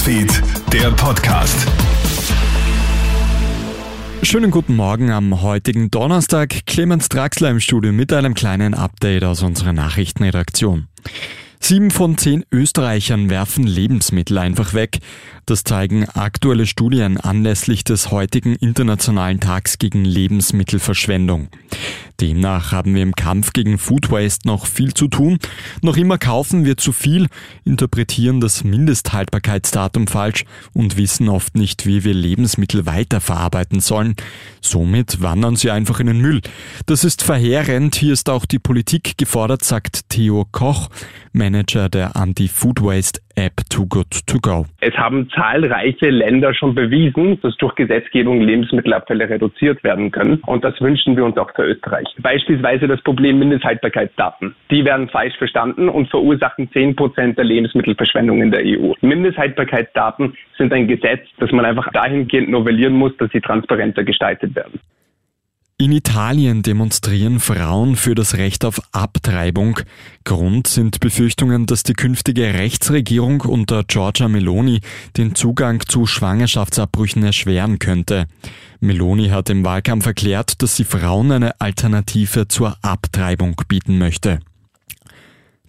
Newsfeed, der Podcast. Schönen guten Morgen am heutigen Donnerstag. Clemens Draxler im Studio mit einem kleinen Update aus unserer Nachrichtenredaktion. Sieben von zehn Österreichern werfen Lebensmittel einfach weg. Das zeigen aktuelle Studien anlässlich des heutigen Internationalen Tags gegen Lebensmittelverschwendung. Demnach haben wir im Kampf gegen Food Waste noch viel zu tun. Noch immer kaufen wir zu viel, interpretieren das Mindesthaltbarkeitsdatum falsch und wissen oft nicht, wie wir Lebensmittel weiterverarbeiten sollen. Somit wandern sie einfach in den Müll. Das ist verheerend. Hier ist auch die Politik gefordert, sagt Theo Koch, Manager der Anti-Food Waste App Too Good To Go. Es haben zahlreiche Länder schon bewiesen, dass durch Gesetzgebung Lebensmittelabfälle reduziert werden können. Und das wünschen wir uns auch für Österreich. Beispielsweise das Problem Mindesthaltbarkeitsdaten. Die werden falsch verstanden und verursachen 10 Prozent der Lebensmittelverschwendung in der EU. Mindesthaltbarkeitsdaten sind ein Gesetz, das man einfach dahingehend novellieren muss, dass sie transparenter gestaltet werden. In Italien demonstrieren Frauen für das Recht auf Abtreibung. Grund sind Befürchtungen, dass die künftige Rechtsregierung unter Giorgia Meloni den Zugang zu Schwangerschaftsabbrüchen erschweren könnte. Meloni hat im Wahlkampf erklärt, dass sie Frauen eine Alternative zur Abtreibung bieten möchte.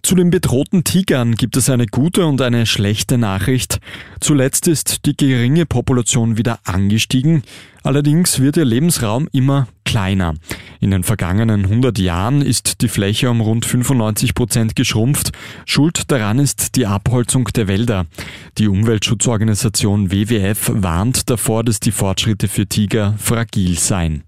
Zu den bedrohten Tigern gibt es eine gute und eine schlechte Nachricht. Zuletzt ist die geringe Population wieder angestiegen, allerdings wird ihr Lebensraum immer kleiner. In den vergangenen 100 Jahren ist die Fläche um rund 95 Prozent geschrumpft. Schuld daran ist die Abholzung der Wälder. Die Umweltschutzorganisation WWF warnt davor, dass die Fortschritte für Tiger fragil seien.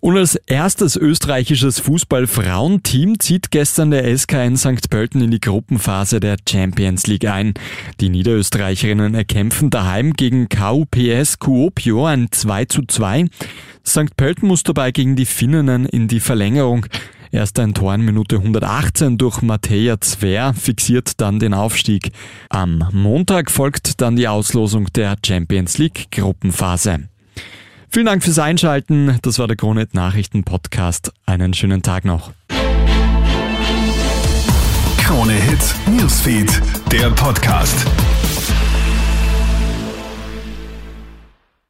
Und als erstes österreichisches Fußball-Frauenteam zieht gestern der SK in St. Pölten in die Gruppenphase der Champions League ein. Die Niederösterreicherinnen erkämpfen daheim gegen KUPS Kuopio ein 2 zu 2. St. Pölten muss dabei gegen die Finninnen in die Verlängerung. Erst ein Tor in Minute 118 durch Matteja Zwer fixiert dann den Aufstieg. Am Montag folgt dann die Auslosung der Champions League Gruppenphase. Vielen Dank fürs Einschalten. Das war der Kronet Nachrichten Podcast. Einen schönen Tag noch. Krone Hits, Newsfeed, der Podcast.